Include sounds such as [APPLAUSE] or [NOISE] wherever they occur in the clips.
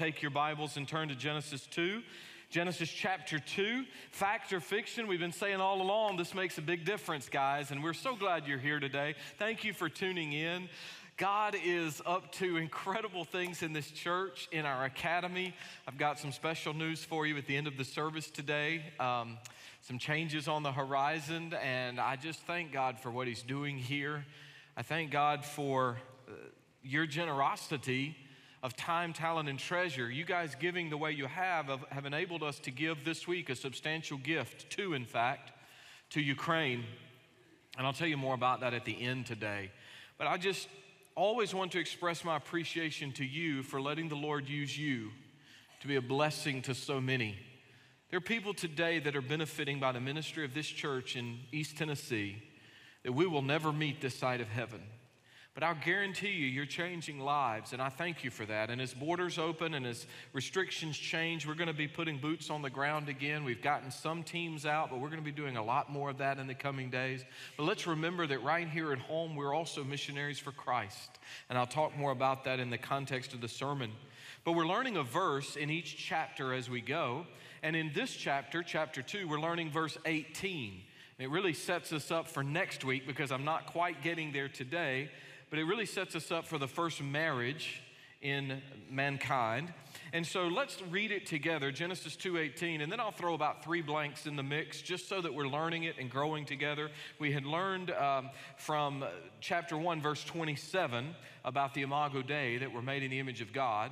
take your Bibles and turn to Genesis 2. Genesis chapter 2, fact or fiction, we've been saying all along this makes a big difference, guys, and we're so glad you're here today. Thank you for tuning in. God is up to incredible things in this church, in our academy. I've got some special news for you at the end of the service today. Um, some changes on the horizon, and I just thank God for what He's doing here. I thank God for uh, your generosity of time, talent, and treasure. You guys giving the way you have have enabled us to give this week a substantial gift, two, in fact, to Ukraine. And I'll tell you more about that at the end today. But I just always want to express my appreciation to you for letting the Lord use you to be a blessing to so many. There are people today that are benefiting by the ministry of this church in East Tennessee that we will never meet this side of heaven. But I'll guarantee you, you're changing lives, and I thank you for that. And as borders open and as restrictions change, we're going to be putting boots on the ground again. We've gotten some teams out, but we're going to be doing a lot more of that in the coming days. But let's remember that right here at home, we're also missionaries for Christ. And I'll talk more about that in the context of the sermon. But we're learning a verse in each chapter as we go. And in this chapter, chapter 2, we're learning verse 18. It really sets us up for next week because I'm not quite getting there today but it really sets us up for the first marriage in mankind. And so let's read it together, Genesis 2:18, and then I'll throw about three blanks in the mix just so that we're learning it and growing together. We had learned um, from chapter 1, verse 27 about the Imago Dei that we're made in the image of God.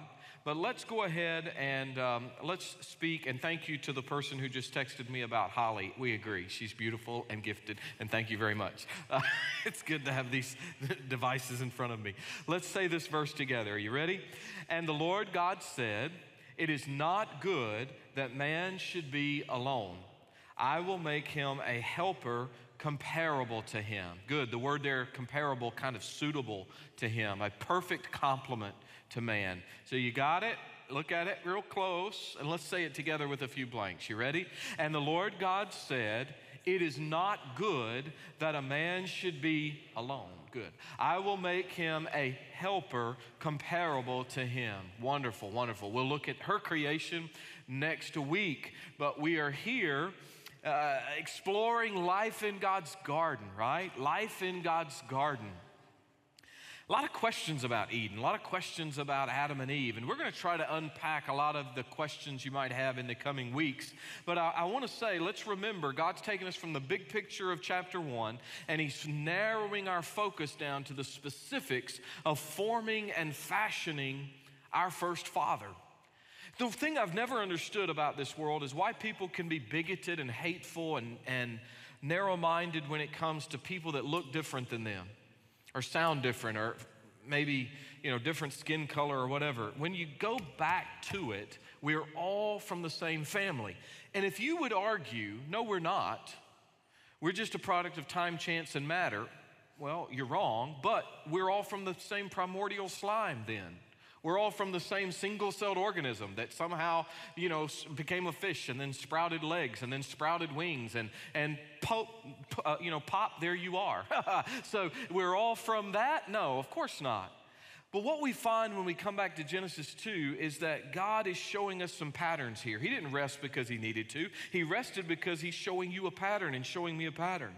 But let's go ahead and um, let's speak and thank you to the person who just texted me about Holly. We agree. She's beautiful and gifted, and thank you very much. Uh, [LAUGHS] it's good to have these [LAUGHS] devices in front of me. Let's say this verse together. Are you ready? And the Lord God said, It is not good that man should be alone. I will make him a helper comparable to him. Good. The word there, comparable, kind of suitable to him, a perfect complement to man. So you got it? Look at it real close and let's say it together with a few blanks. You ready? And the Lord God said, It is not good that a man should be alone. Good. I will make him a helper comparable to him. Wonderful, wonderful. We'll look at her creation next week, but we are here. Uh, exploring life in God's garden, right? Life in God's garden. A lot of questions about Eden, a lot of questions about Adam and Eve, and we're going to try to unpack a lot of the questions you might have in the coming weeks. But I, I want to say, let's remember, God's taking us from the big picture of chapter one, and He's narrowing our focus down to the specifics of forming and fashioning our first father. The thing I've never understood about this world is why people can be bigoted and hateful and, and narrow minded when it comes to people that look different than them or sound different or maybe you know different skin color or whatever when you go back to it we're all from the same family. And if you would argue no we're not. We're just a product of time chance and matter. Well you're wrong but we're all from the same primordial slime then we're all from the same single celled organism that somehow, you know, became a fish and then sprouted legs and then sprouted wings and, and pop, uh, you know, pop, there you are. [LAUGHS] so we're all from that? No, of course not. But what we find when we come back to Genesis 2 is that God is showing us some patterns here. He didn't rest because he needed to, He rested because He's showing you a pattern and showing me a pattern.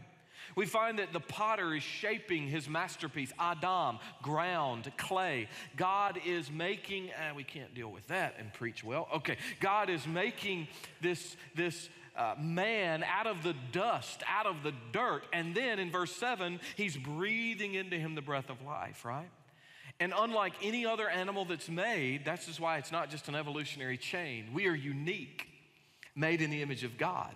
We find that the potter is shaping his masterpiece, Adam, ground, clay. God is making, uh, we can't deal with that and preach well. Okay, God is making this, this uh, man out of the dust, out of the dirt. And then in verse 7, he's breathing into him the breath of life, right? And unlike any other animal that's made, that's just why it's not just an evolutionary chain. We are unique, made in the image of God.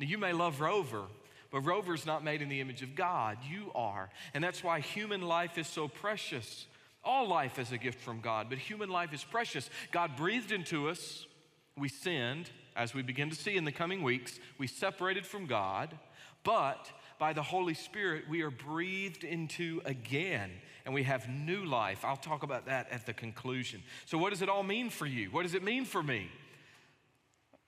Now, you may love Rover, but Rover's not made in the image of God. You are. And that's why human life is so precious. All life is a gift from God, but human life is precious. God breathed into us. We sinned, as we begin to see in the coming weeks. We separated from God, but by the Holy Spirit, we are breathed into again and we have new life. I'll talk about that at the conclusion. So, what does it all mean for you? What does it mean for me?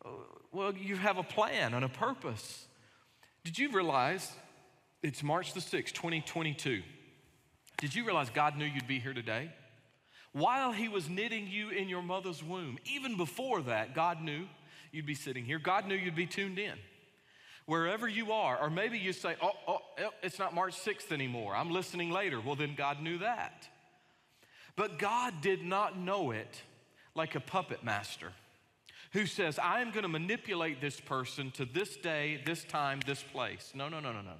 Uh, well, you have a plan and a purpose. Did you realize it's March the 6th, 2022? Did you realize God knew you'd be here today? While he was knitting you in your mother's womb, even before that, God knew you'd be sitting here. God knew you'd be tuned in. Wherever you are, or maybe you say, oh, oh, oh it's not March 6th anymore. I'm listening later. Well, then God knew that. But God did not know it like a puppet master who says, I am going to manipulate this person to this day, this time, this place. No, no, no, no, no.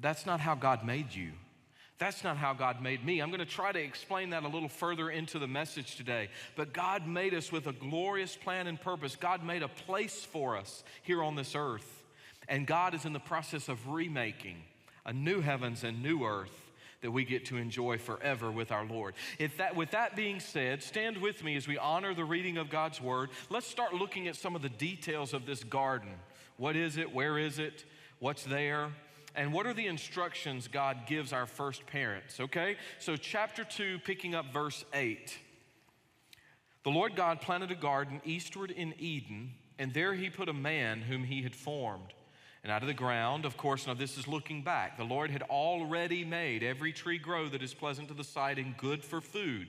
That's not how God made you. That's not how God made me. I'm going to try to explain that a little further into the message today. But God made us with a glorious plan and purpose. God made a place for us here on this earth. And God is in the process of remaking a new heavens and new earth that we get to enjoy forever with our Lord. That, with that being said, stand with me as we honor the reading of God's word. Let's start looking at some of the details of this garden. What is it? Where is it? What's there? and what are the instructions God gives our first parents, okay? So, chapter 2, picking up verse 8. The Lord God planted a garden eastward in Eden, and there he put a man whom he had formed. And out of the ground, of course, now this is looking back, the Lord had already made every tree grow that is pleasant to the sight and good for food.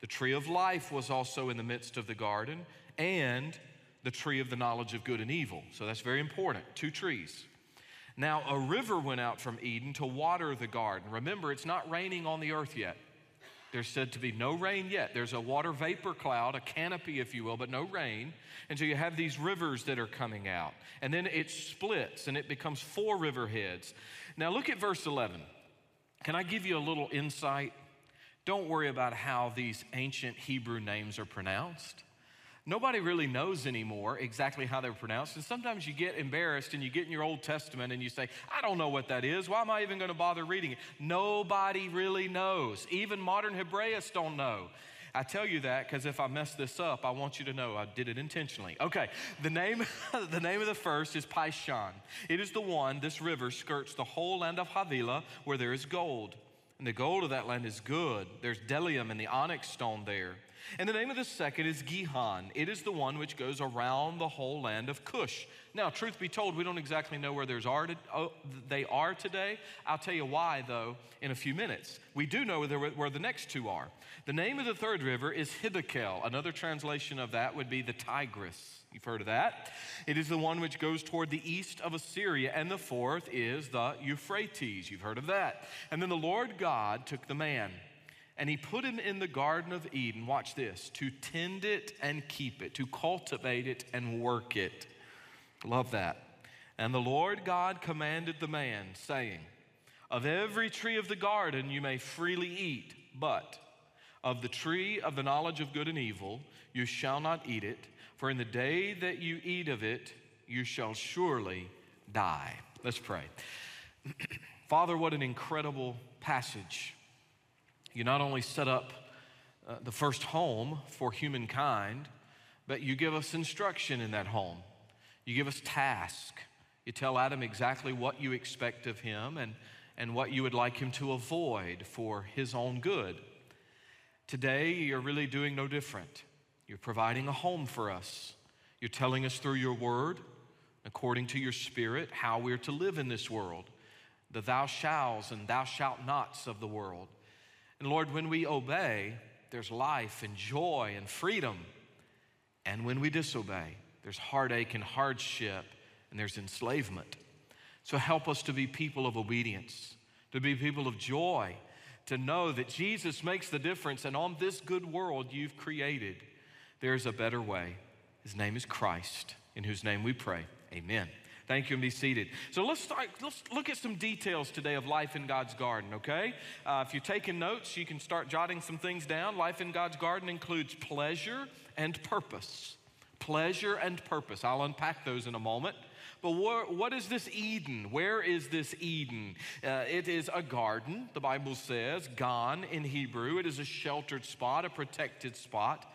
The tree of life was also in the midst of the garden, and the tree of the knowledge of good and evil. So that's very important. Two trees. Now, a river went out from Eden to water the garden. Remember, it's not raining on the earth yet. There's said to be no rain yet. There's a water vapor cloud, a canopy, if you will, but no rain. And so you have these rivers that are coming out. And then it splits and it becomes four river heads. Now, look at verse 11. Can I give you a little insight? Don't worry about how these ancient Hebrew names are pronounced nobody really knows anymore exactly how they're pronounced. And sometimes you get embarrassed and you get in your Old Testament and you say, I don't know what that is. Why am I even going to bother reading it? Nobody really knows. Even modern Hebraists don't know. I tell you that because if I mess this up, I want you to know I did it intentionally. Okay, the name, [LAUGHS] the name of the first is Pishon. It is the one, this river skirts the whole land of Havilah where there is gold. And the gold of that land is good. There's bdellium and the onyx stone there. And the name of the second is Gihon. It is the one which goes around the whole land of Cush. Now, truth be told, we don't exactly know where there's are to, oh, they are today. I'll tell you why, though, in a few minutes. We do know where, where the next two are. The name of the third river is Hiddekel. Another translation of that would be the Tigris. You've heard of that. It is the one which goes toward the east of Assyria. And the fourth is the Euphrates. You've heard of that. And then the Lord God took the man and he put him in the Garden of Eden, watch this, to tend it and keep it, to cultivate it and work it. Love that. And the Lord God commanded the man, saying, Of every tree of the garden you may freely eat, but of the tree of the knowledge of good and evil you shall not eat it, for in the day that you eat of it, you shall surely die. Let's pray. [CLEARS THROAT] Father, what an incredible passage. You not only set up uh, the first home for humankind, but you give us instruction in that home. You give us task. You tell Adam exactly what you expect of him and, and what you would like him to avoid for his own good. Today, you're really doing no different. You're providing a home for us. You're telling us through your word, according to your spirit, how we're to live in this world, the thou shalls and thou shalt nots of the world. And Lord, when we obey, there's life and joy and freedom. And when we disobey, there's heartache and hardship and there's enslavement. So help us to be people of obedience, to be people of joy, to know that Jesus makes the difference. And on this good world you've created, there's a better way. His name is Christ, in whose name we pray. Amen. Thank you and be seated. So let's start, let's look at some details today of life in God's garden, okay? Uh, if you're taking notes, you can start jotting some things down. Life in God's garden includes pleasure and purpose. Pleasure and purpose. I'll unpack those in a moment. But what is this Eden? Where is this Eden? Uh, it is a garden, the Bible says, Gan in Hebrew. It is a sheltered spot, a protected spot.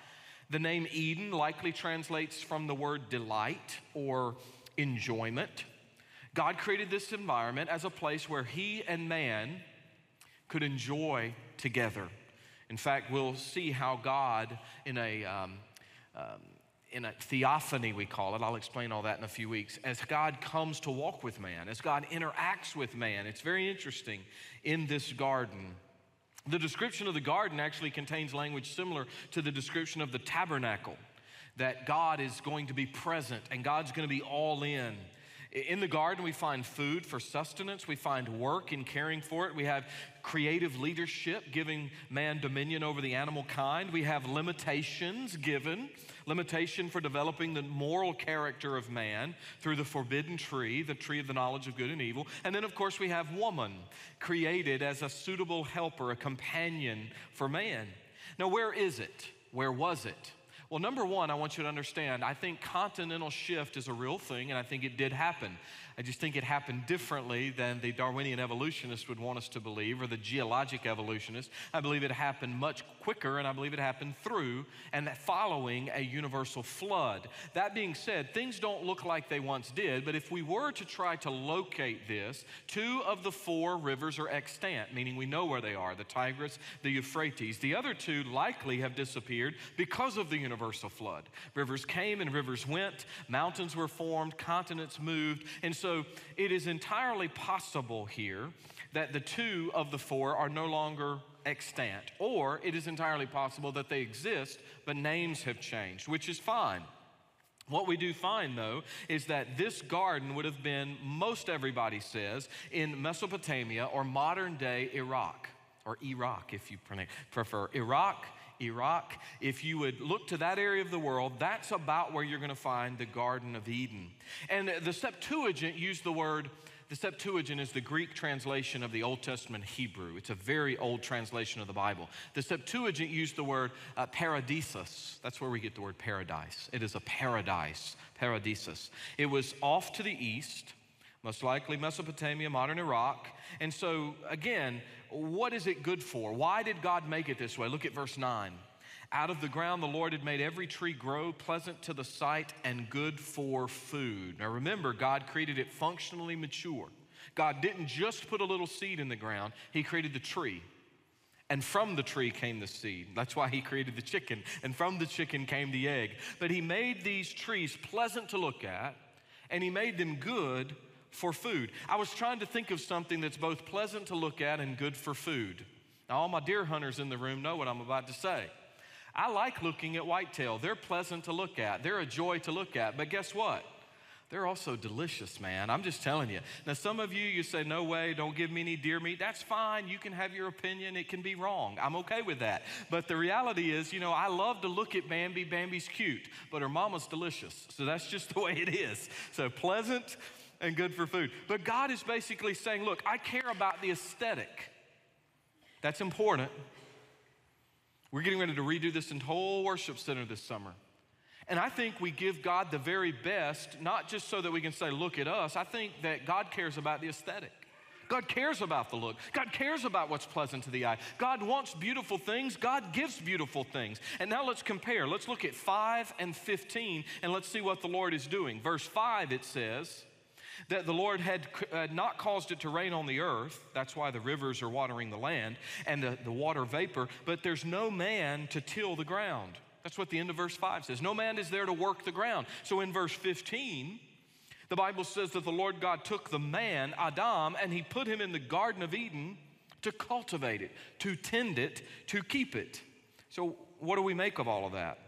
The name Eden likely translates from the word delight or enjoyment. God created this environment as a place where He and man could enjoy together. In fact, we'll see how God, in a um, um, in a theophany, we call it. I'll explain all that in a few weeks. As God comes to walk with man, as God interacts with man, it's very interesting in this garden. The description of the garden actually contains language similar to the description of the tabernacle that God is going to be present and God's going to be all in. In the garden, we find food for sustenance. We find work in caring for it. We have creative leadership giving man dominion over the animal kind. We have limitations given, limitation for developing the moral character of man through the forbidden tree, the tree of the knowledge of good and evil. And then, of course, we have woman created as a suitable helper, a companion for man. Now, where is it? Where was it? Well, number one, I want you to understand, I think continental shift is a real thing, and I think it did happen. I just think it happened differently than the Darwinian evolutionist would want us to believe or the geologic evolutionist. I believe it happened much quicker and I believe it happened through and following a universal flood. That being said, things don't look like they once did, but if we were to try to locate this, two of the four rivers are extant, meaning we know where they are the Tigris, the Euphrates. The other two likely have disappeared because of the universal flood. Rivers came and rivers went, mountains were formed, continents moved, and so it is entirely possible here that the two of the four are no longer extant, or it is entirely possible that they exist, but names have changed, which is fine. What we do find, though, is that this garden would have been, most everybody says, in Mesopotamia or modern day Iraq, or Iraq if you prefer. Iraq, Iraq. If you would look to that area of the world, that's about where you're going to find the Garden of Eden. And the Septuagint used the word, the Septuagint is the Greek translation of the Old Testament Hebrew. It's a very old translation of the Bible. The Septuagint used the word uh, paradisus. That's where we get the word paradise. It is a paradise, paradisus. It was off to the east most likely Mesopotamia, modern Iraq. And so, again, what is it good for? Why did God make it this way? Look at verse 9. Out of the ground, the Lord had made every tree grow, pleasant to the sight and good for food. Now remember, God created it functionally mature. God didn't just put a little seed in the ground, He created the tree. And from the tree came the seed. That's why he created the chicken. And from the chicken came the egg. But he made these trees pleasant to look at, and he made them good for food. I was trying to think of something that's both pleasant to look at and good for food. Now, all my deer hunters in the room know what I'm about to say. I like looking at whitetail. They're pleasant to look at, they're a joy to look at. But guess what? They're also delicious, man. I'm just telling you. Now, some of you, you say, no way, don't give me any deer meat. That's fine. You can have your opinion. It can be wrong. I'm okay with that. But the reality is, you know, I love to look at Bambi. Bambi's cute, but her mama's delicious. So that's just [LAUGHS] the way it is. So pleasant and good for food. But God is basically saying, look, I care about the aesthetic. That's important. We're getting ready to redo this whole worship center this summer. And I think we give God the very best, not just so that we can say, look at us. I think that God cares about the aesthetic. God cares about the look. God cares about what's pleasant to the eye. God wants beautiful things. God gives beautiful things. And now let's compare. Let's look at 5 and 15 and let's see what the Lord is doing. Verse 5 it says, that the Lord had uh, not caused it to rain on the earth. That's why the rivers are watering the land and the, the water vapor, but there's no man to till the ground. That's what the end of verse 5 says. No man is there to work the ground. So in verse 15, the Bible says that the Lord God took the man, Adam, and he put him in the Garden of Eden to cultivate it, to tend it, to keep it. So, what do we make of all of that?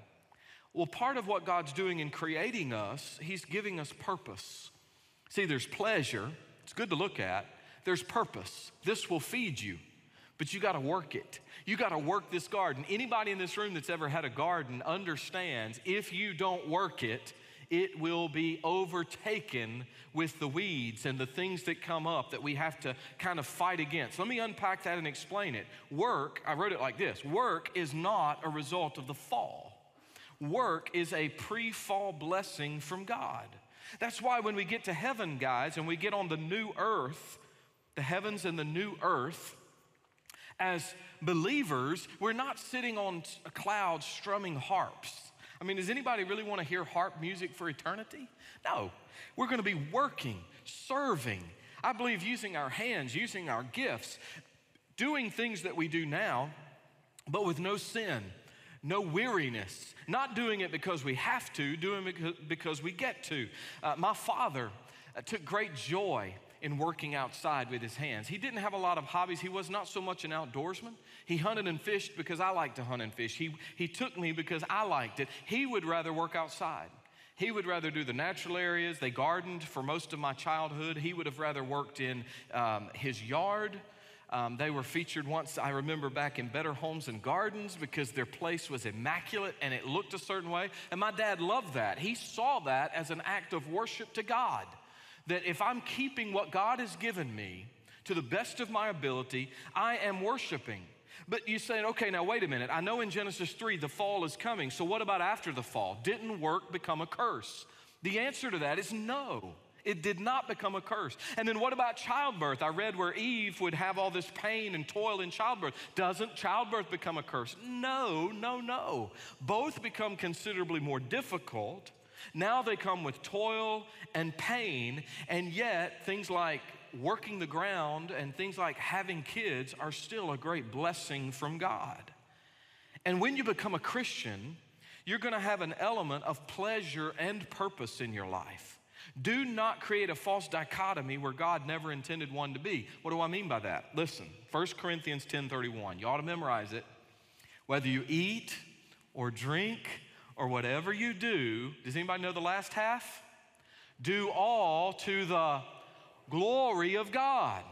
Well, part of what God's doing in creating us, He's giving us purpose. See, there's pleasure, it's good to look at. There's purpose. This will feed you, but you got to work it. You got to work this garden. Anybody in this room that's ever had a garden understands if you don't work it, it will be overtaken with the weeds and the things that come up that we have to kind of fight against. Let me unpack that and explain it. Work, I wrote it like this work is not a result of the fall, work is a pre fall blessing from God. That's why when we get to heaven, guys, and we get on the new earth, the heavens and the new earth, as believers, we're not sitting on a cloud strumming harps. I mean, does anybody really want to hear harp music for eternity? No. We're going to be working, serving. I believe using our hands, using our gifts, doing things that we do now, but with no sin no weariness, not doing it because we have to, doing it because we get to. Uh, my father uh, took great joy in working outside with his hands. He didn't have a lot of hobbies. He was not so much an outdoorsman. He hunted and fished because I liked to hunt and fish. He, he took me because I liked it. He would rather work outside. He would rather do the natural areas. They gardened for most of my childhood. He would have rather worked in um, his yard. Um, they were featured once, I remember, back in Better Homes and Gardens because their place was immaculate and it looked a certain way. And my dad loved that. He saw that as an act of worship to God. That if I'm keeping what God has given me to the best of my ability, I am worshiping. But you say, okay, now wait a minute. I know in Genesis 3 the fall is coming. So what about after the fall? Didn't work become a curse? The answer to that is no. It did not become a curse. And then what about childbirth? I read where Eve would have all this pain and toil in childbirth. Doesn't childbirth become a curse? No, no, no. Both become considerably more difficult. Now they come with toil and pain, and yet things like working the ground and things like having kids are still a great blessing from God. And when you become a Christian, you're gonna have an element of pleasure and purpose in your life. Do not create a false dichotomy where God never intended one to be. What do I mean by that? Listen, 1 Corinthians 10:31. You ought to memorize it. Whether you eat or drink or whatever you do, does anybody know the last half? Do all to the glory of God.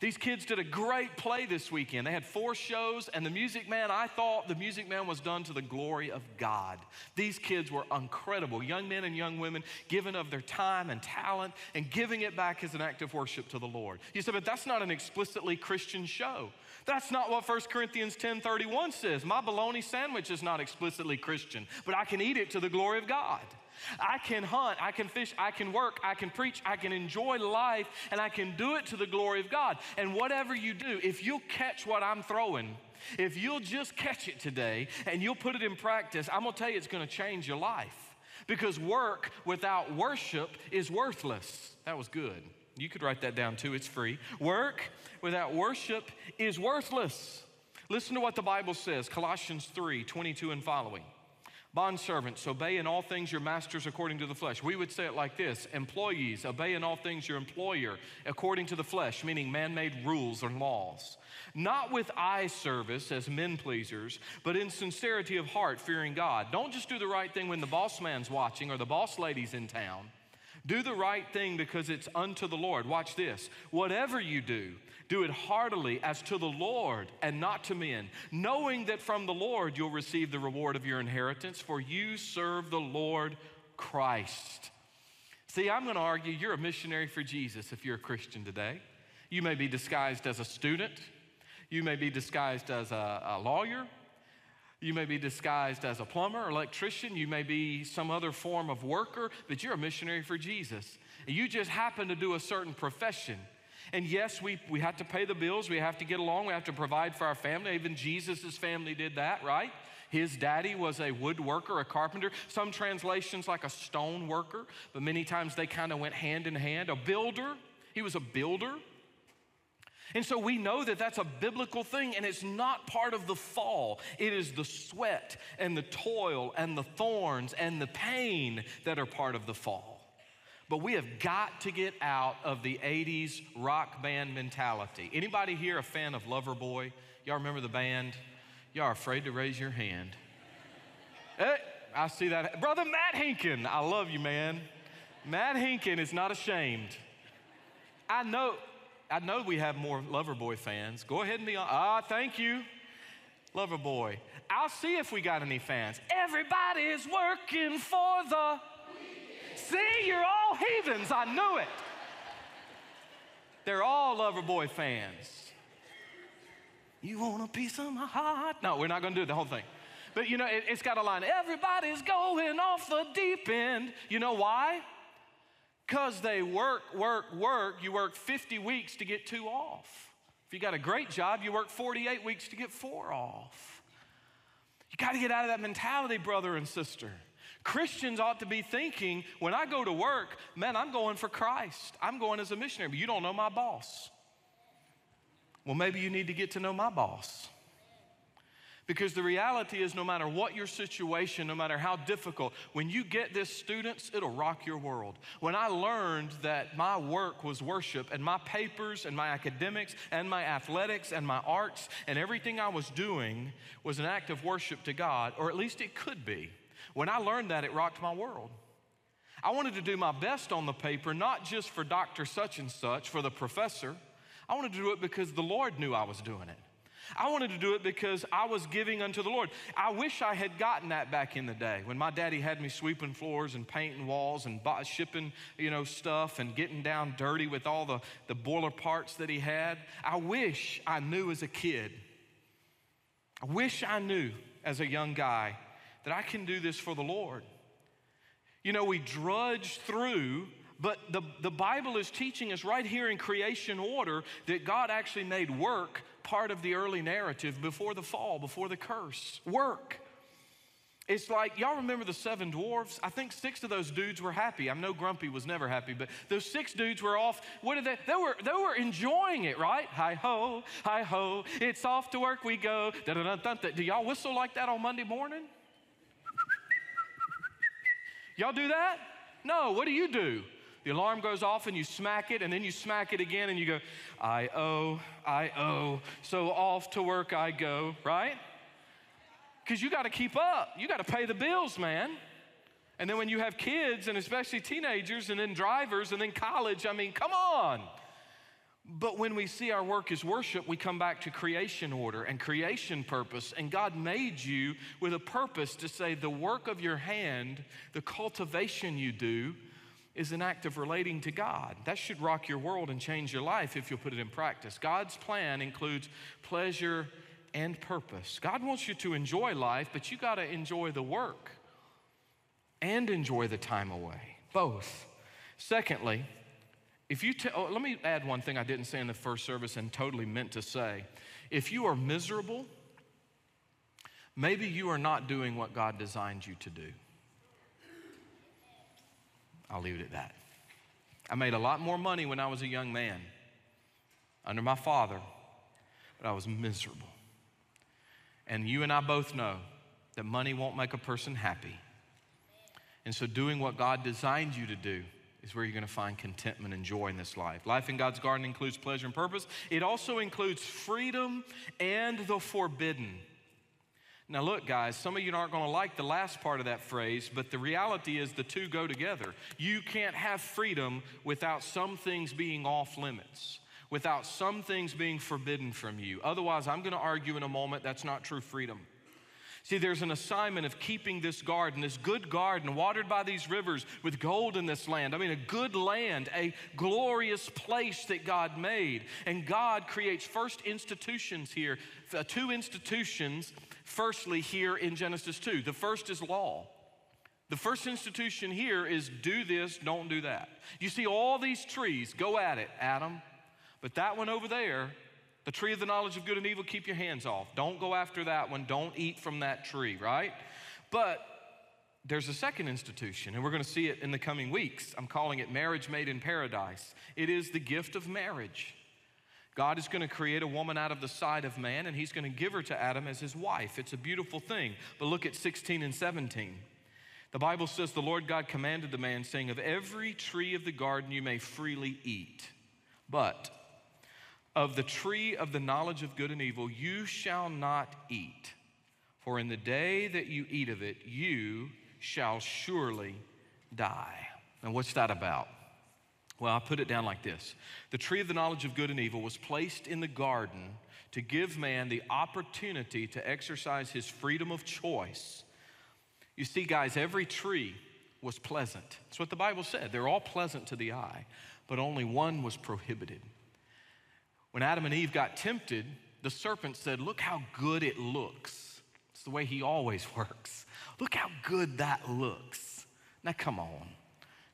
These kids did a great play this weekend. They had four shows, and the Music Man, I thought the Music Man was done to the glory of God. These kids were incredible. Young men and young women giving of their time and talent and giving it back as an act of worship to the Lord. You said, but that's not an explicitly Christian show. That's not what 1 Corinthians 10:31 says. My bologna sandwich is not explicitly Christian, but I can eat it to the glory of God. I can hunt, I can fish, I can work, I can preach, I can enjoy life, and I can do it to the glory of God. And whatever you do, if you'll catch what I'm throwing, if you'll just catch it today and you'll put it in practice, I'm gonna tell you it's gonna change your life. Because work without worship is worthless. That was good. You could write that down too, it's free. Work without worship is worthless. Listen to what the Bible says Colossians 3 22 and following. Bondservants, obey in all things your masters according to the flesh. We would say it like this Employees, obey in all things your employer according to the flesh, meaning man made rules and laws. Not with eye service as men pleasers, but in sincerity of heart, fearing God. Don't just do the right thing when the boss man's watching or the boss lady's in town. Do the right thing because it's unto the Lord. Watch this. Whatever you do, do it heartily as to the Lord and not to men, knowing that from the Lord you'll receive the reward of your inheritance, for you serve the Lord Christ. See, I'm going to argue you're a missionary for Jesus if you're a Christian today. You may be disguised as a student, you may be disguised as a, a lawyer, you may be disguised as a plumber, electrician, you may be some other form of worker, but you're a missionary for Jesus. You just happen to do a certain profession. And yes, we, we have to pay the bills, we have to get along, we have to provide for our family. Even Jesus' family did that, right? His daddy was a woodworker, a carpenter. Some translations like a stone worker, but many times they kind of went hand in hand. A builder, he was a builder. And so we know that that's a biblical thing, and it's not part of the fall. It is the sweat and the toil and the thorns and the pain that are part of the fall. But we have got to get out of the 80s rock band mentality. Anybody here a fan of Loverboy? Y'all remember the band? Y'all afraid to raise your hand. Hey, I see that. Brother Matt Hinkin, I love you, man. Matt Hinkin is not ashamed. I know, I know we have more Loverboy fans. Go ahead and be on. Ah, thank you. Loverboy. I'll see if we got any fans. Everybody's working for the See, you're all heathens. I knew it. They're all Loverboy fans. You want a piece of my heart? No, we're not going to do the whole thing. But you know, it, has got a line everybody's going off the deep end. You know why? Because they work, work, work. You work 50 weeks to get two off. If you got a great job, you work 48 weeks to get four off. You got to get out of that mentality, brother and sister. Christians ought to be thinking when I go to work, man, I'm going for Christ. I'm going as a missionary, but you don't know my boss. Well, maybe you need to get to know my boss. Because the reality is, no matter what your situation, no matter how difficult, when you get this, students, it'll rock your world. When I learned that my work was worship, and my papers, and my academics, and my athletics, and my arts, and everything I was doing was an act of worship to God, or at least it could be. When I learned that, it rocked my world. I wanted to do my best on the paper, not just for Dr. Such and Such, for the professor. I wanted to do it because the Lord knew I was doing it. I wanted to do it because I was giving unto the Lord. I wish I had gotten that back in the day when my daddy had me sweeping floors and painting walls and shipping, you know, stuff and getting down dirty with all the, the boiler parts that he had. I wish I knew as a kid. I wish I knew as a young guy that I can do this for the Lord. You know, we drudge through but the, the Bible is teaching us right here in creation order that God actually made work part of the early narrative before the fall, before the curse. Work. It's like, y'all remember the seven dwarfs? I think six of those dudes were happy. I know Grumpy was never happy, but those six dudes were off. What did they? They were, they were enjoying it, right? Hi ho, hi ho, it's off to work we go. Do y'all whistle like that on Monday morning? Y'all do that? No, what do you do? The alarm goes off and you smack it, and then you smack it again and you go, I owe, I owe, so off to work I go, right? Because you got to keep up. You got to pay the bills, man. And then when you have kids, and especially teenagers, and then drivers, and then college, I mean, come on. But when we see our work as worship, we come back to creation order and creation purpose. And God made you with a purpose to say the work of your hand, the cultivation you do, is an act of relating to God. That should rock your world and change your life if you'll put it in practice. God's plan includes pleasure and purpose. God wants you to enjoy life, but you got to enjoy the work and enjoy the time away. Both. Secondly, if you t- oh, let me add one thing I didn't say in the first service and totally meant to say. If you are miserable, maybe you are not doing what God designed you to do. I'll leave it at that. I made a lot more money when I was a young man under my father, but I was miserable. And you and I both know that money won't make a person happy. And so, doing what God designed you to do is where you're going to find contentment and joy in this life. Life in God's garden includes pleasure and purpose, it also includes freedom and the forbidden. Now, look, guys, some of you aren't going to like the last part of that phrase, but the reality is the two go together. You can't have freedom without some things being off limits, without some things being forbidden from you. Otherwise, I'm going to argue in a moment that's not true freedom. See, there's an assignment of keeping this garden, this good garden, watered by these rivers with gold in this land. I mean, a good land, a glorious place that God made. And God creates first institutions here, uh, two institutions firstly here in Genesis 2. The first is law. The first institution here is do this, don't do that. You see all these trees, go at it, Adam. But that one over there, the tree of the knowledge of good and evil, keep your hands off. Don't go after that one. Don't eat from that tree, right? But there's a second institution, and we're going to see it in the coming weeks. I'm calling it marriage made in paradise. It is the gift of marriage. God is going to create a woman out of the side of man, and he's going to give her to Adam as his wife. It's a beautiful thing. But look at 16 and 17. The Bible says, The Lord God commanded the man, saying, Of every tree of the garden you may freely eat, but of the tree of the knowledge of good and evil you shall not eat. For in the day that you eat of it, you shall surely die. And what's that about? Well, I put it down like this The tree of the knowledge of good and evil was placed in the garden to give man the opportunity to exercise his freedom of choice. You see, guys, every tree was pleasant. That's what the Bible said. They're all pleasant to the eye, but only one was prohibited. When Adam and Eve got tempted, the serpent said, Look how good it looks. It's the way he always [LAUGHS] works. Look how good that looks. Now, come on.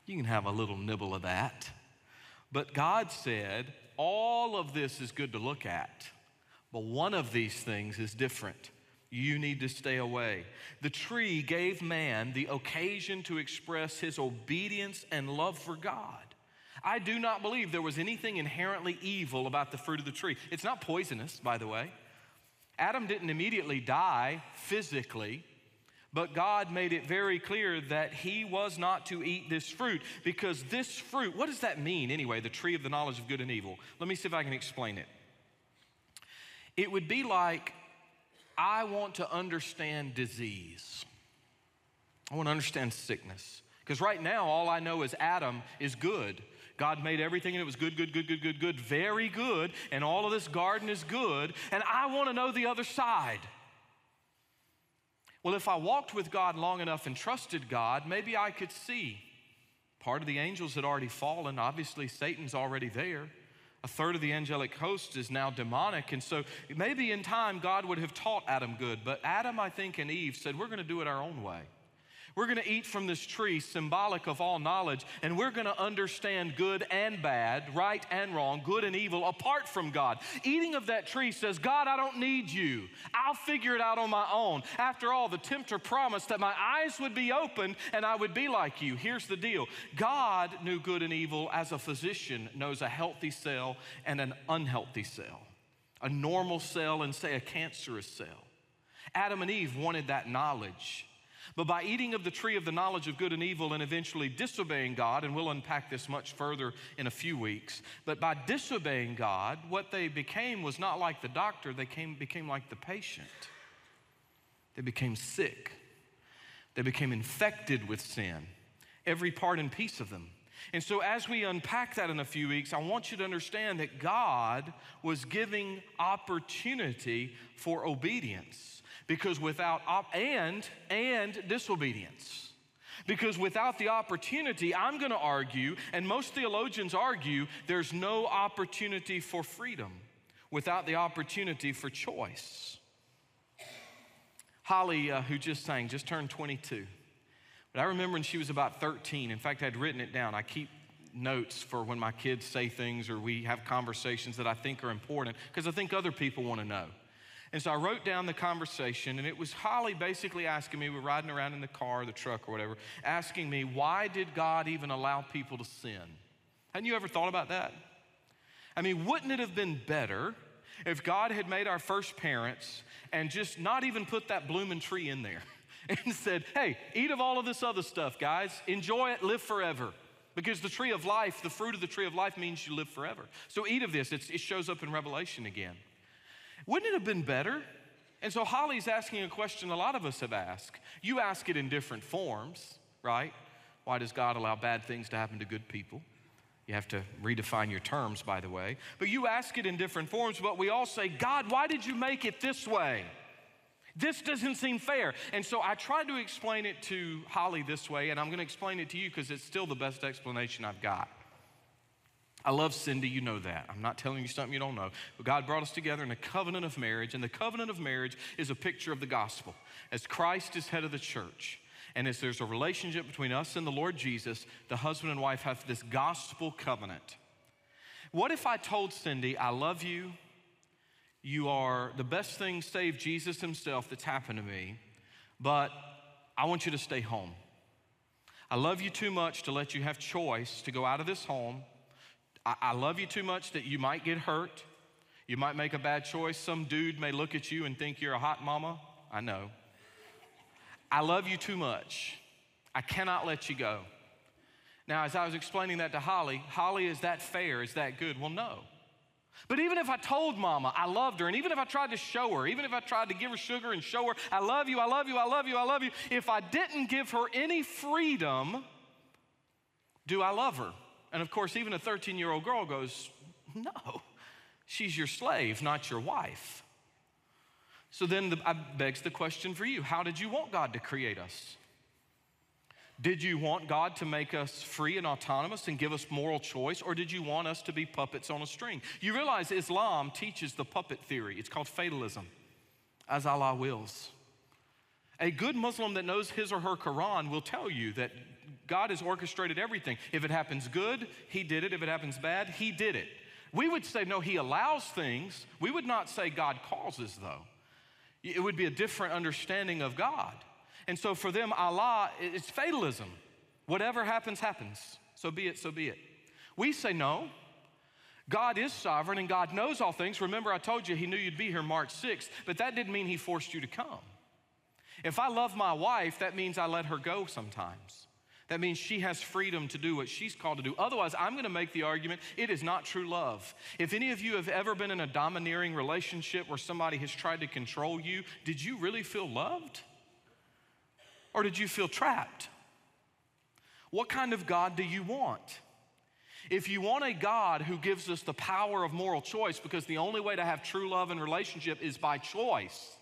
You can have a little nibble of that. But God said, all of this is good to look at, but one of these things is different. You need to stay away. The tree gave man the occasion to express his obedience and love for God. I do not believe there was anything inherently evil about the fruit of the tree. It's not poisonous, by the way. Adam didn't immediately die physically, but God made it very clear that he was not to eat this fruit because this fruit, what does that mean anyway, the tree of the knowledge of good and evil? Let me see if I can explain it. It would be like I want to understand disease, I want to understand sickness. Because right now, all I know is Adam is good. God made everything and it was good, good, good, good, good, good, very good. And all of this garden is good. And I want to know the other side. Well, if I walked with God long enough and trusted God, maybe I could see. Part of the angels had already fallen. Obviously, Satan's already there. A third of the angelic host is now demonic. And so maybe in time God would have taught Adam good. But Adam, I think, and Eve said, We're going to do it our own way. We're going to eat from this tree, symbolic of all knowledge, and we're going to understand good and bad, right and wrong, good and evil, apart from God. Eating of that tree says, God, I don't need you. I'll figure it out on my own. After all, the tempter promised that my eyes would be opened and I would be like you. Here's the deal God knew good and evil as a physician knows a healthy cell and an unhealthy cell, a normal cell and, say, a cancerous cell. Adam and Eve wanted that knowledge. But by eating of the tree of the knowledge of good and evil and eventually disobeying God, and we'll unpack this much further in a few weeks, but by disobeying God, what they became was not like the doctor, they came, became like the patient. They became sick. They became infected with sin, every part and piece of them. And so, as we unpack that in a few weeks, I want you to understand that God was giving opportunity for obedience because without op- and and disobedience. Because without the opportunity i'm going to argue and most theologians argue there's no opportunity for freedom without the opportunity for choice. Holly uh, who just sang just turned 22 but i remember when she was about 13 in fact i'd written it down. I keep notes for when my kids say things or we have conversations that i think are important because i think other people want to know and so I wrote down the conversation, and it was Holly basically asking me, we're riding around in the car, the truck, or whatever, asking me, why did God even allow people to sin? Hadn't you ever thought about that? I mean, wouldn't it have been better if God had made our first parents and just not even put that blooming tree in there [LAUGHS] and said, hey, eat of all of this other stuff, guys, enjoy it, live forever? Because the tree of life, the fruit of the tree of life means you live forever. So eat of this. It's, it shows up in Revelation again. Wouldn't it have been better? And so Holly's asking a question a lot of us have asked. You ask it in different forms, right? Why does God allow bad things to happen to good people? You have to redefine your terms, by the way. But you ask it in different forms, but we all say, God, why did you make it this way? This doesn't seem fair. And so I tried to explain it to Holly this way, and I'm going to explain it to you because it's still the best explanation I've got. I love Cindy, you know that. I'm not telling you something you don't know. But God brought us together in a covenant of marriage, and the covenant of marriage is a picture of the gospel. As Christ is head of the church, and as there's a relationship between us and the Lord Jesus, the husband and wife have this gospel covenant. What if I told Cindy, I love you, you are the best thing save Jesus himself that's happened to me, but I want you to stay home. I love you too much to let you have choice to go out of this home I, I love you too much that you might get hurt. You might make a bad choice. Some dude may look at you and think you're a hot mama. I know. I love you too much. I cannot let you go. Now, as I was explaining that to Holly, Holly, is that fair? Is that good? Well, no. But even if I told mama I loved her, and even if I tried to show her, even if I tried to give her sugar and show her, I love you, I love you, I love you, I love you, if I didn't give her any freedom, do I love her? And of course, even a 13 year old girl goes, No, she's your slave, not your wife. So then the, I begs the question for you How did you want God to create us? Did you want God to make us free and autonomous and give us moral choice, or did you want us to be puppets on a string? You realize Islam teaches the puppet theory. It's called fatalism, as Allah wills. A good Muslim that knows his or her Quran will tell you that God has orchestrated everything. If it happens good, He did it. If it happens bad, He did it. We would say, no, He allows things. We would not say God causes, though. It would be a different understanding of God. And so for them, Allah, it's fatalism. Whatever happens, happens. So be it, so be it. We say, no. God is sovereign and God knows all things. Remember, I told you He knew you'd be here March 6th, but that didn't mean He forced you to come. If I love my wife, that means I let her go sometimes. That means she has freedom to do what she's called to do. Otherwise, I'm going to make the argument it is not true love. If any of you have ever been in a domineering relationship where somebody has tried to control you, did you really feel loved? Or did you feel trapped? What kind of God do you want? If you want a God who gives us the power of moral choice, because the only way to have true love and relationship is by choice,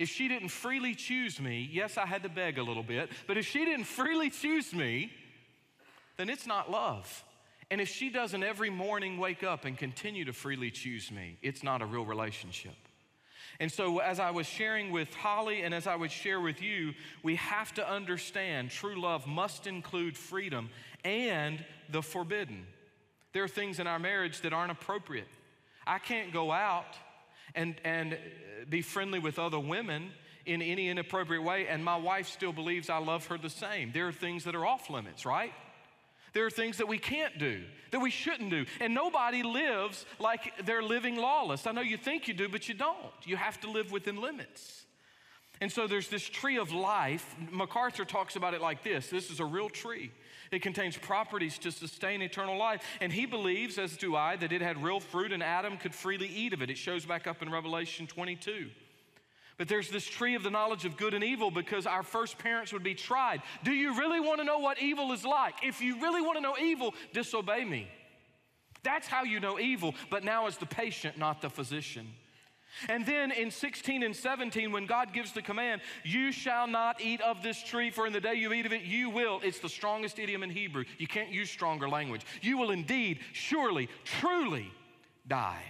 if she didn't freely choose me, yes, I had to beg a little bit, but if she didn't freely choose me, then it's not love. And if she doesn't every morning wake up and continue to freely choose me, it's not a real relationship. And so, as I was sharing with Holly and as I would share with you, we have to understand true love must include freedom and the forbidden. There are things in our marriage that aren't appropriate. I can't go out and, and be friendly with other women in any inappropriate way, and my wife still believes I love her the same. There are things that are off limits, right? There are things that we can't do, that we shouldn't do. And nobody lives like they're living lawless. I know you think you do, but you don't. You have to live within limits. And so there's this tree of life. MacArthur talks about it like this this is a real tree. It contains properties to sustain eternal life. And he believes, as do I, that it had real fruit and Adam could freely eat of it. It shows back up in Revelation 22. But there's this tree of the knowledge of good and evil because our first parents would be tried. Do you really want to know what evil is like? If you really want to know evil, disobey me. That's how you know evil, but now as the patient, not the physician. And then in 16 and 17, when God gives the command, you shall not eat of this tree, for in the day you eat of it, you will. It's the strongest idiom in Hebrew. You can't use stronger language. You will indeed, surely, truly die.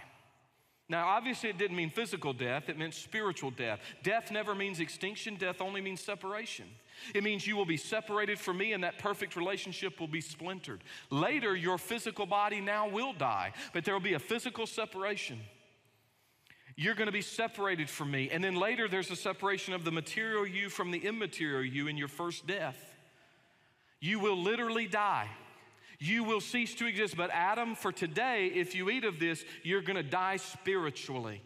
Now, obviously, it didn't mean physical death, it meant spiritual death. Death never means extinction, death only means separation. It means you will be separated from me and that perfect relationship will be splintered. Later, your physical body now will die, but there will be a physical separation. You're going to be separated from me. And then later, there's a separation of the material you from the immaterial you in your first death. You will literally die. You will cease to exist. But, Adam, for today, if you eat of this, you're going to die spiritually.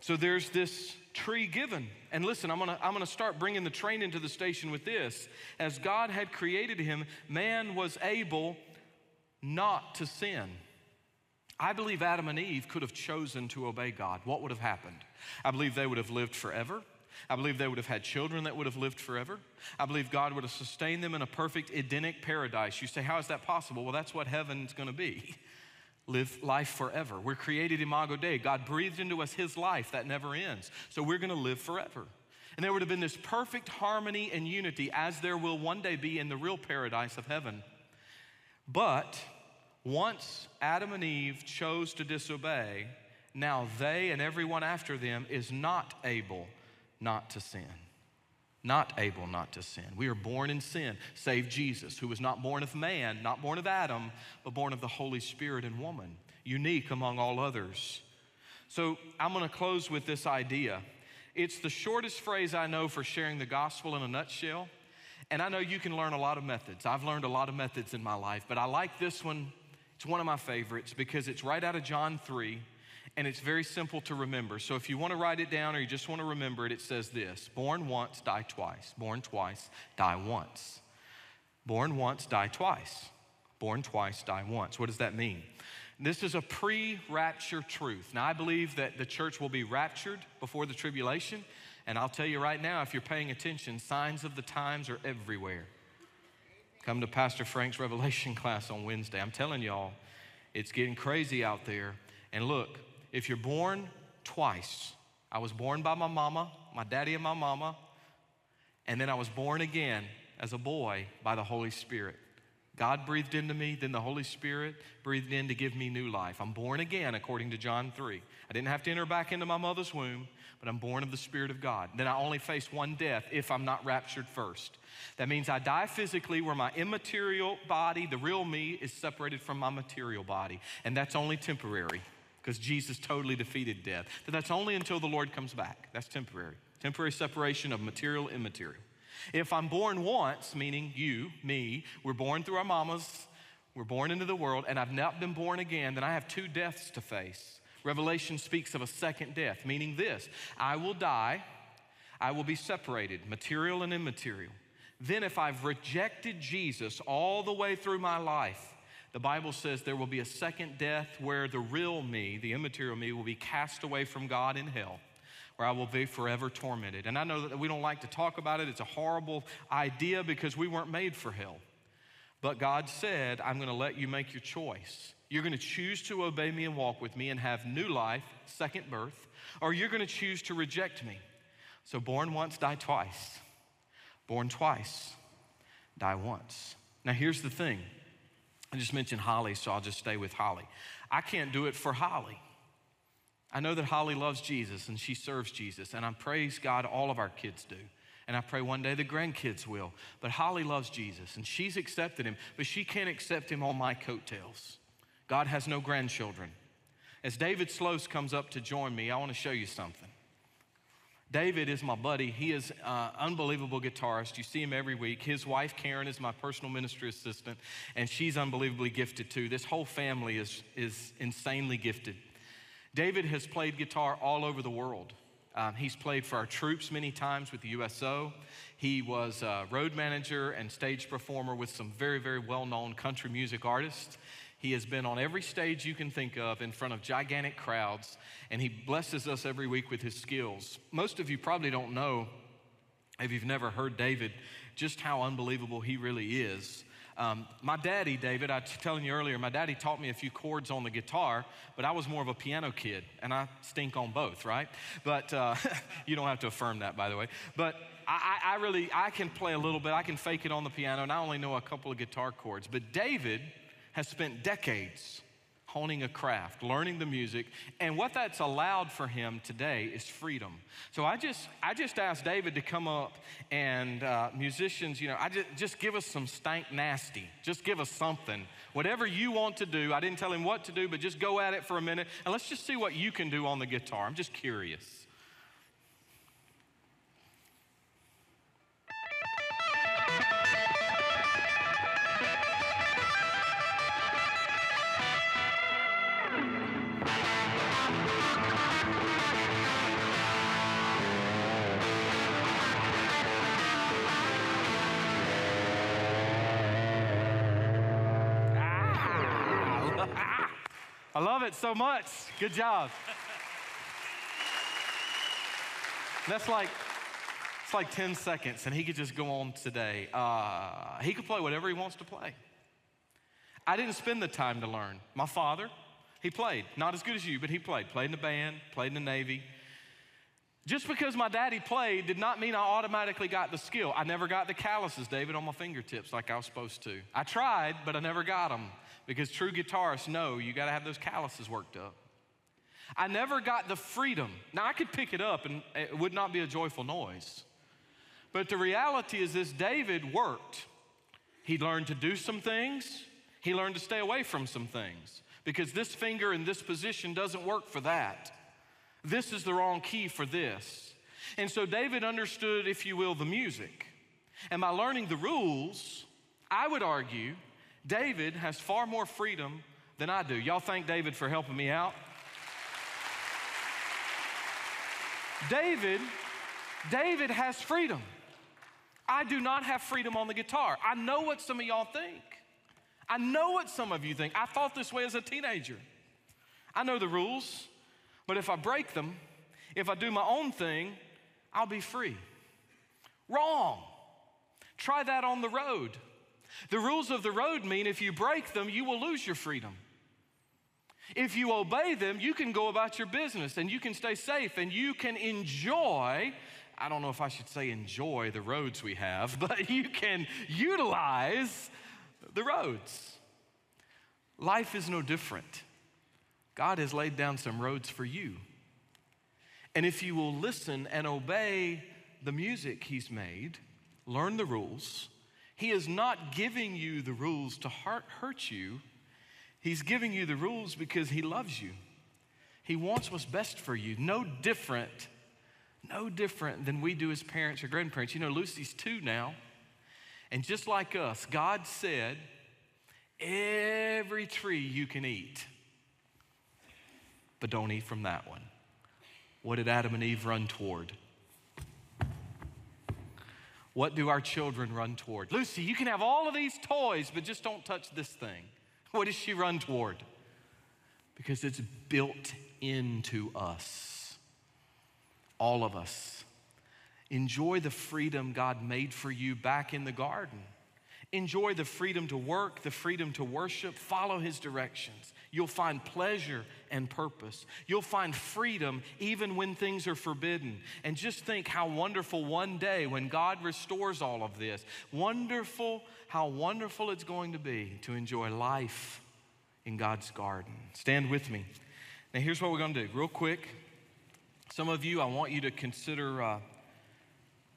So, there's this tree given. And listen, I'm gonna, I'm gonna start bringing the train into the station with this. As God had created him, man was able not to sin. I believe Adam and Eve could have chosen to obey God. What would have happened? I believe they would have lived forever. I believe they would have had children that would have lived forever. I believe God would have sustained them in a perfect Edenic paradise. You say, How is that possible? Well, that's what heaven's gonna be. [LAUGHS] Live life forever. We're created imago Dei. God breathed into us His life that never ends. So we're gonna live forever. And there would have been this perfect harmony and unity as there will one day be in the real paradise of heaven. But once Adam and Eve chose to disobey, now they and everyone after them is not able not to sin. Not able not to sin. We are born in sin, save Jesus, who was not born of man, not born of Adam, but born of the Holy Spirit and woman, unique among all others. So I'm going to close with this idea. It's the shortest phrase I know for sharing the gospel in a nutshell. And I know you can learn a lot of methods. I've learned a lot of methods in my life, but I like this one it's one of my favorites because it's right out of John 3 and it's very simple to remember. So if you want to write it down or you just want to remember it, it says this Born once, die twice. Born twice, die once. Born once, die twice. Born twice, die once. What does that mean? This is a pre rapture truth. Now, I believe that the church will be raptured before the tribulation. And I'll tell you right now, if you're paying attention, signs of the times are everywhere. Come to Pastor Frank's Revelation [LAUGHS] class on Wednesday. I'm telling y'all, it's getting crazy out there. And look, if you're born twice, I was born by my mama, my daddy and my mama, and then I was born again as a boy by the Holy Spirit. God breathed into me, then the Holy Spirit breathed in to give me new life. I'm born again, according to John 3. I didn't have to enter back into my mother's womb, but I'm born of the Spirit of God. Then I only face one death if I'm not raptured first. That means I die physically where my immaterial body, the real me, is separated from my material body. And that's only temporary because Jesus totally defeated death. But that's only until the Lord comes back. That's temporary. Temporary separation of material, immaterial. If I'm born once, meaning you, me, we're born through our mamas, we're born into the world, and I've not been born again, then I have two deaths to face. Revelation speaks of a second death, meaning this I will die, I will be separated, material and immaterial. Then, if I've rejected Jesus all the way through my life, the Bible says there will be a second death where the real me, the immaterial me, will be cast away from God in hell, where I will be forever tormented. And I know that we don't like to talk about it, it's a horrible idea because we weren't made for hell. But God said, I'm going to let you make your choice. You're going to choose to obey me and walk with me and have new life, second birth, or you're going to choose to reject me. So, born once, die twice. Born twice, die once. Now, here's the thing I just mentioned Holly, so I'll just stay with Holly. I can't do it for Holly. I know that Holly loves Jesus and she serves Jesus, and I praise God all of our kids do. And I pray one day the grandkids will. But Holly loves Jesus and she's accepted him, but she can't accept him on my coattails. God has no grandchildren. As David Sloas comes up to join me, I want to show you something. David is my buddy. He is an unbelievable guitarist. You see him every week. His wife, Karen, is my personal ministry assistant, and she's unbelievably gifted too. This whole family is, is insanely gifted. David has played guitar all over the world. Um, he's played for our troops many times with the USO. He was a road manager and stage performer with some very, very well known country music artists. He has been on every stage you can think of in front of gigantic crowds, and he blesses us every week with his skills. Most of you probably don't know, if you've never heard David, just how unbelievable he really is. Um, my daddy, David, I was telling you earlier, my daddy taught me a few chords on the guitar, but I was more of a piano kid, and I stink on both, right? But uh, [LAUGHS] you don't have to affirm that, by the way. But I, I really, I can play a little bit. I can fake it on the piano, and I only know a couple of guitar chords. But David has spent decades honing a craft, learning the music, and what that's allowed for him today is freedom. So I just, I just asked David to come up and uh, musicians, you know, I just, just give us some stank nasty. Just give us something. Whatever you want to do. I didn't tell him what to do, but just go at it for a minute and let's just see what you can do on the guitar. I'm just curious. I love it so much. Good job. That's like, it's like 10 seconds, and he could just go on today. Uh, he could play whatever he wants to play. I didn't spend the time to learn. My father, he played. Not as good as you, but he played. Played in the band, played in the Navy. Just because my daddy played did not mean I automatically got the skill. I never got the calluses, David, on my fingertips like I was supposed to. I tried, but I never got them because true guitarists know you got to have those calluses worked up. I never got the freedom. Now, I could pick it up and it would not be a joyful noise. But the reality is this David worked. He learned to do some things, he learned to stay away from some things because this finger in this position doesn't work for that. This is the wrong key for this. And so David understood, if you will, the music. And by learning the rules, I would argue David has far more freedom than I do. Y'all thank David for helping me out. David, David has freedom. I do not have freedom on the guitar. I know what some of y'all think. I know what some of you think. I thought this way as a teenager. I know the rules, but if I break them, if I do my own thing, I'll be free. Wrong. Try that on the road. The rules of the road mean if you break them, you will lose your freedom. If you obey them, you can go about your business and you can stay safe and you can enjoy. I don't know if I should say enjoy the roads we have, [LAUGHS] but you can utilize the roads. Life is no different. God has laid down some roads for you. And if you will listen and obey the music He's made, learn the rules, he is not giving you the rules to hurt you. He's giving you the rules because He loves you. He wants what's best for you. No different, no different than we do as parents or grandparents. You know, Lucy's two now. And just like us, God said, every tree you can eat, but don't eat from that one. What did Adam and Eve run toward? What do our children run toward? Lucy, you can have all of these toys, but just don't touch this thing. [LAUGHS] What does she run toward? Because it's built into us, all of us. Enjoy the freedom God made for you back in the garden. Enjoy the freedom to work, the freedom to worship, follow His directions. You'll find pleasure and purpose. You'll find freedom even when things are forbidden. And just think how wonderful one day when God restores all of this, wonderful, how wonderful it's going to be to enjoy life in God's garden. Stand with me. Now, here's what we're going to do, real quick. Some of you, I want you to consider. Uh,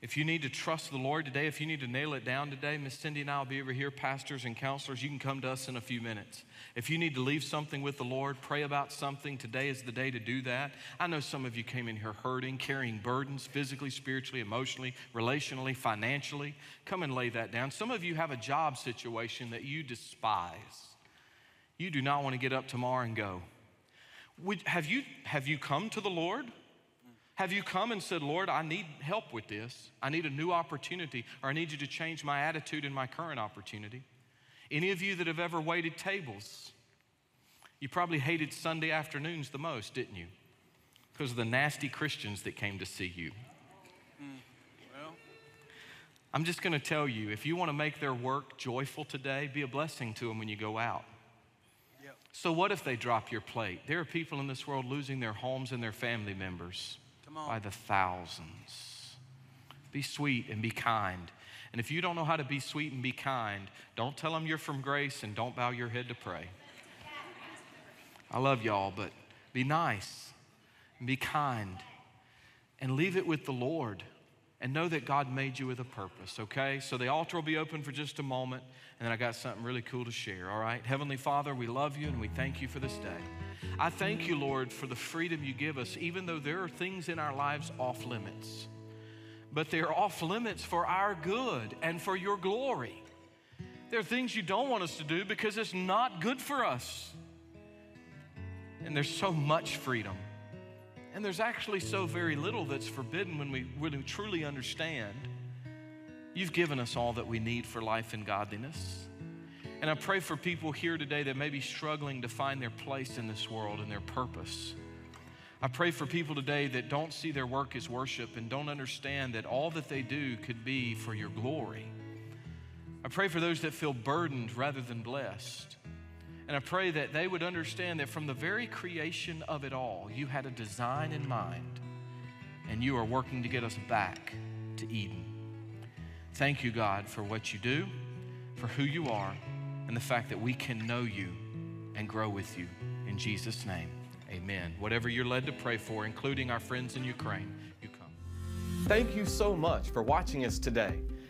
if you need to trust the Lord today, if you need to nail it down today, Miss Cindy and I will be over here, pastors and counselors. You can come to us in a few minutes. If you need to leave something with the Lord, pray about something, today is the day to do that. I know some of you came in here hurting, carrying burdens physically, spiritually, emotionally, relationally, financially. Come and lay that down. Some of you have a job situation that you despise. You do not want to get up tomorrow and go. Would, have, you, have you come to the Lord? Have you come and said, Lord, I need help with this? I need a new opportunity, or I need you to change my attitude in my current opportunity? Any of you that have ever waited tables, you probably hated Sunday afternoons the most, didn't you? Because of the nasty Christians that came to see you. Hmm, well, I'm just going to tell you if you want to make their work joyful today, be a blessing to them when you go out. Yep. So, what if they drop your plate? There are people in this world losing their homes and their family members by the thousands. Be sweet and be kind. And if you don't know how to be sweet and be kind, don't tell them you're from grace and don't bow your head to pray. I love y'all, but be nice and be kind and leave it with the Lord and know that God made you with a purpose, okay? So the altar will be open for just a moment, and then I got something really cool to share, all right? Heavenly Father, we love you and we thank you for this day. I thank you, Lord, for the freedom you give us, even though there are things in our lives off limits. But they're off limits for our good and for your glory. There are things you don't want us to do because it's not good for us. And there's so much freedom. And there's actually so very little that's forbidden when we really truly understand. You've given us all that we need for life and godliness. And I pray for people here today that may be struggling to find their place in this world and their purpose. I pray for people today that don't see their work as worship and don't understand that all that they do could be for your glory. I pray for those that feel burdened rather than blessed. And I pray that they would understand that from the very creation of it all, you had a design in mind and you are working to get us back to Eden. Thank you, God, for what you do, for who you are and the fact that we can know you and grow with you. In Jesus' name, amen. Whatever you're led to pray for, including our friends in Ukraine, you come. Thank you so much for watching us today.